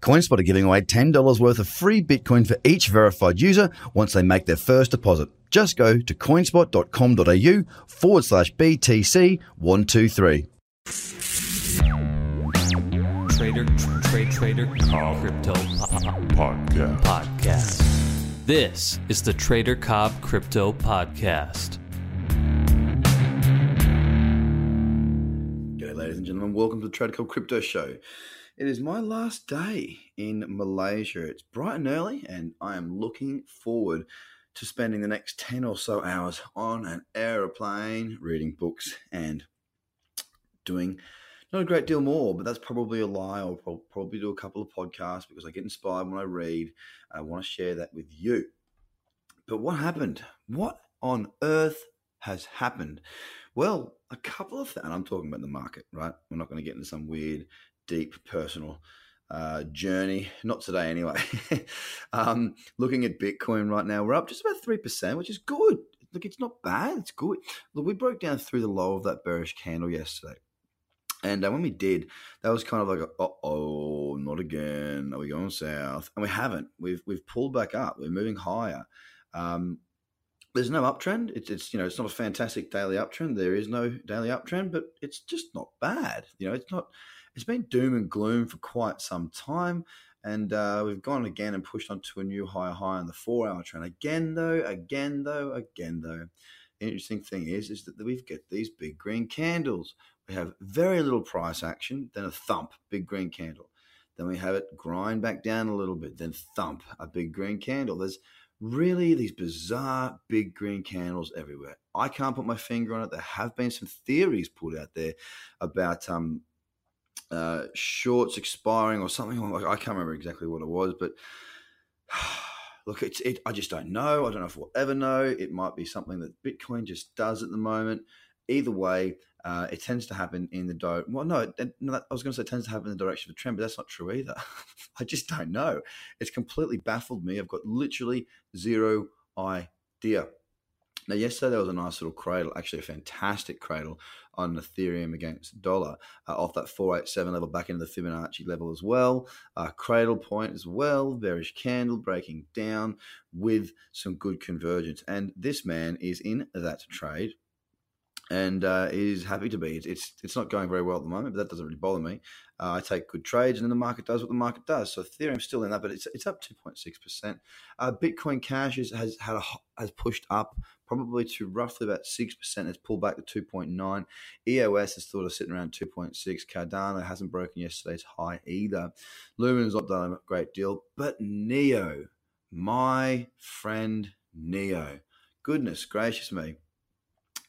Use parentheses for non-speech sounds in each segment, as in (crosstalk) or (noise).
CoinSpot are giving away $10 worth of free Bitcoin for each verified user once they make their first deposit. Just go to coinspot.com.au forward slash BTC123. Trader, trade, trader, Cobb crypto podcast. podcast. This is the Trader Cobb Crypto Podcast. G'day, ladies and gentlemen. Welcome to the Trader Cobb Crypto Show. It is my last day in Malaysia. It's bright and early, and I am looking forward to spending the next 10 or so hours on an aeroplane, reading books, and doing not a great deal more, but that's probably a lie. I'll probably do a couple of podcasts because I get inspired when I read, and I want to share that with you. But what happened? What on earth has happened? Well, a couple of things, and I'm talking about the market, right? We're not going to get into some weird deep personal uh, journey. Not today, anyway. (laughs) um, looking at Bitcoin right now, we're up just about three percent, which is good. Look, it's not bad. It's good. Look, we broke down through the low of that bearish candle yesterday. And uh, when we did, that was kind of like, oh, not again. Are we going south? And we haven't. We've we've pulled back up. We're moving higher. Um, there's no uptrend. It's it's you know it's not a fantastic daily uptrend. There is no daily uptrend, but it's just not bad. You know, it's not it's been doom and gloom for quite some time. And uh, we've gone again and pushed on to a new higher high on the four hour trend. Again, though, again, though, again, though. The interesting thing is, is that we've got these big green candles. We have very little price action, then a thump, big green candle. Then we have it grind back down a little bit, then thump, a big green candle. There's really these bizarre big green candles everywhere. I can't put my finger on it. There have been some theories put out there about um, uh, shorts expiring or something. Like I can't remember exactly what it was, but (sighs) look, it's it. I just don't know. I don't know if we'll ever know. It might be something that Bitcoin just does at the moment. Either way, uh, it tends to happen in the do. Well, no, it, I was going to say it tends to happen in the direction of the trend, but that's not true either. (laughs) I just don't know. It's completely baffled me. I've got literally zero idea. Now, yesterday there was a nice little cradle, actually a fantastic cradle on Ethereum against dollar uh, off that 487 level back into the Fibonacci level as well. Uh, cradle point as well, bearish candle breaking down with some good convergence. And this man is in that trade and uh, is happy to be. It's, it's, it's not going very well at the moment, but that doesn't really bother me. Uh, I take good trades, and then the market does what the market does. So Ethereum's still in that, but it's it's up two point six percent. Uh, Bitcoin Cash has has had a, has pushed up probably to roughly about six percent. It's pulled back to two point nine. EOS is sort of sitting around two point six. Cardano hasn't broken yesterday's high either. Lumen's not done a great deal, but Neo, my friend Neo, goodness gracious me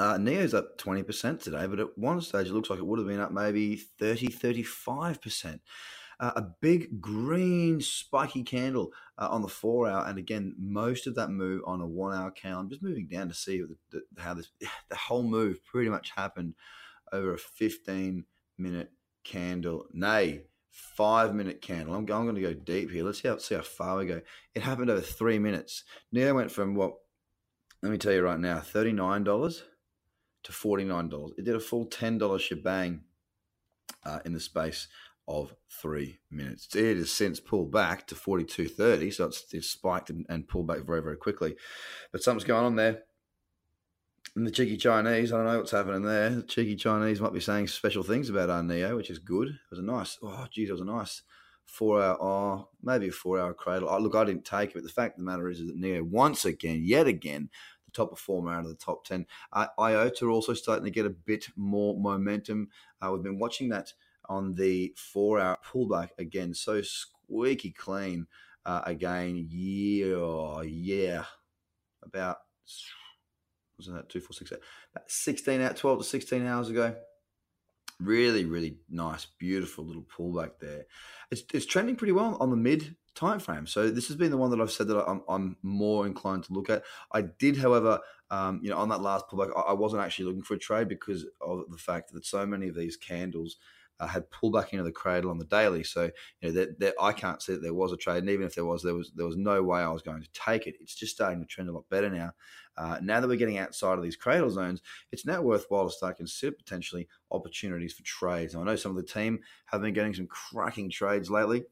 uh, Neo's up 20% today, but at one stage it looks like it would have been up maybe 30, 35%. Uh, a big green spiky candle uh, on the four hour, and again, most of that move on a one hour candle. I'm just moving down to see the, the, how this (laughs) the whole move pretty much happened over a 15 minute candle. Nay, five minute candle. I'm, I'm going to go deep here. Let's see how, see how far we go. It happened over three minutes. Neo went from what? Let me tell you right now, thirty nine dollars to $49. It did a full $10 shebang uh, in the space of three minutes. It has since pulled back to 42.30, so it's, it's spiked and, and, pulled back very, very quickly. But something's going on there. And the cheeky Chinese, I don't know what's happening there. The cheeky Chinese might be saying special things about our Neo, which is good. It was a nice, oh, geez, it was a nice four hour, oh, maybe a four hour cradle. Oh, look, I didn't take it, but the fact of the matter is, is that Neo, once again, yet again, top performer out of the top 10. Uh, IOTA also starting to get a bit more momentum. Uh, we've been watching that on the four hour pullback again, so squeaky clean uh, again. Yeah, yeah, about was that two, four, six, eight, about 16 out, 12 to 16 hours ago. Really, really nice, beautiful little pullback there. It's, it's trending pretty well on the mid time frame. So this has been the one that I've said that I'm, I'm more inclined to look at. I did, however, Um, you know, on that last pullback, I, wasn't actually looking for a trade because of the fact that so many of these candles uh, had pulled back into the cradle on the daily. So you know that, I can't see that there was a trade, and even if there was, there was there was no way I was going to take it. It's just starting to trend a lot better now. Uh, now that we're getting outside of these cradle zones, it's now worthwhile to start consider potentially opportunities for trades. I know some of the team have been getting some cracking trades lately.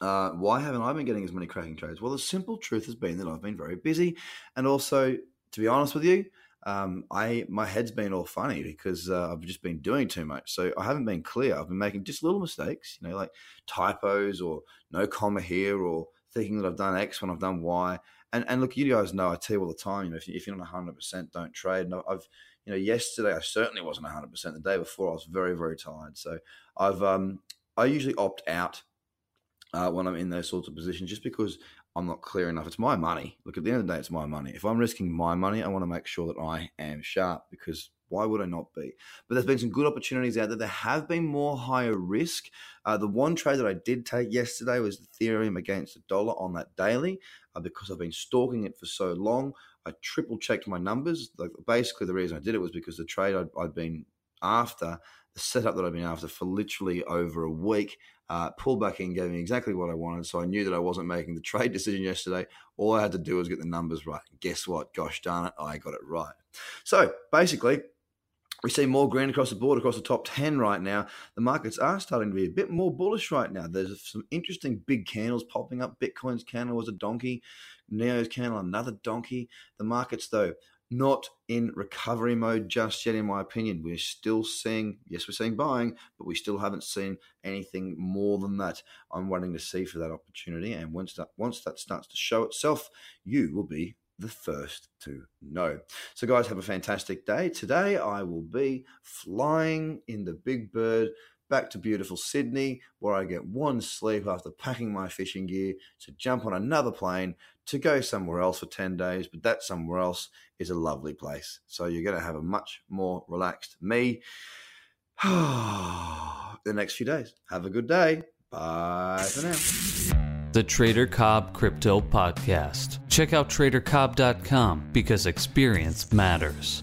Uh, why haven't I been getting as many cracking trades? Well, the simple truth has been that I've been very busy, and also, to be honest with you, um, I my head's been all funny because uh, I've just been doing too much. So I haven't been clear. I've been making just little mistakes, you know, like typos or no comma here or thinking that I've done X when I've done Y. And and look, you guys know I tell you all the time, you know, if, you're not 100, percent don't trade. And I've you know, yesterday I certainly wasn't 100. percent The day before I was very very tired. So I've um I usually opt out uh, when I'm in those sorts of positions, just because I'm not clear enough. It's my money. Look, at the end of the day, it's my money. If I'm risking my money, I want to make sure that I am sharp because why would I not be? But there's been some good opportunities out there. There have been more higher risk. Uh, the one trade that I did take yesterday was Ethereum against the dollar on that daily uh, because I've been stalking it for so long. I triple checked my numbers. Like basically, the reason I did it was because the trade I'd, I'd been after the setup that I've been after for literally over a week. Uh, pulled back in, gave me exactly what I wanted. So I knew that I wasn't making the (laughs) trade decision yesterday. All I had to do was get the numbers right. Guess what? Gosh darn it, I got it right. So basically, we see more green across the board, across the top 10 right now. The markets are starting to be a bit more bullish right now. There's some interesting big candles popping up. Bitcoin's candle was a donkey, Neo's candle, another donkey. The markets, though, not in recovery mode just yet, in my opinion. We're still seeing, yes, we're seeing buying, but we still haven't seen anything more than that. I'm wanting to see for that opportunity. And once that, once that starts to show itself, you will be the first to know. So, guys, have a fantastic day. Today, I will be flying in the Big Bird back to beautiful Sydney, where I get one sleep after packing my fishing gear to jump on another plane to go somewhere else for 10 days. But that somewhere else is a lovely place. So you're going to have a much more relaxed me (sighs) the next few days. Have a good day. Bye for now. The Trader Cobb Crypto Podcast. Check out tradercobb.com because experience matters.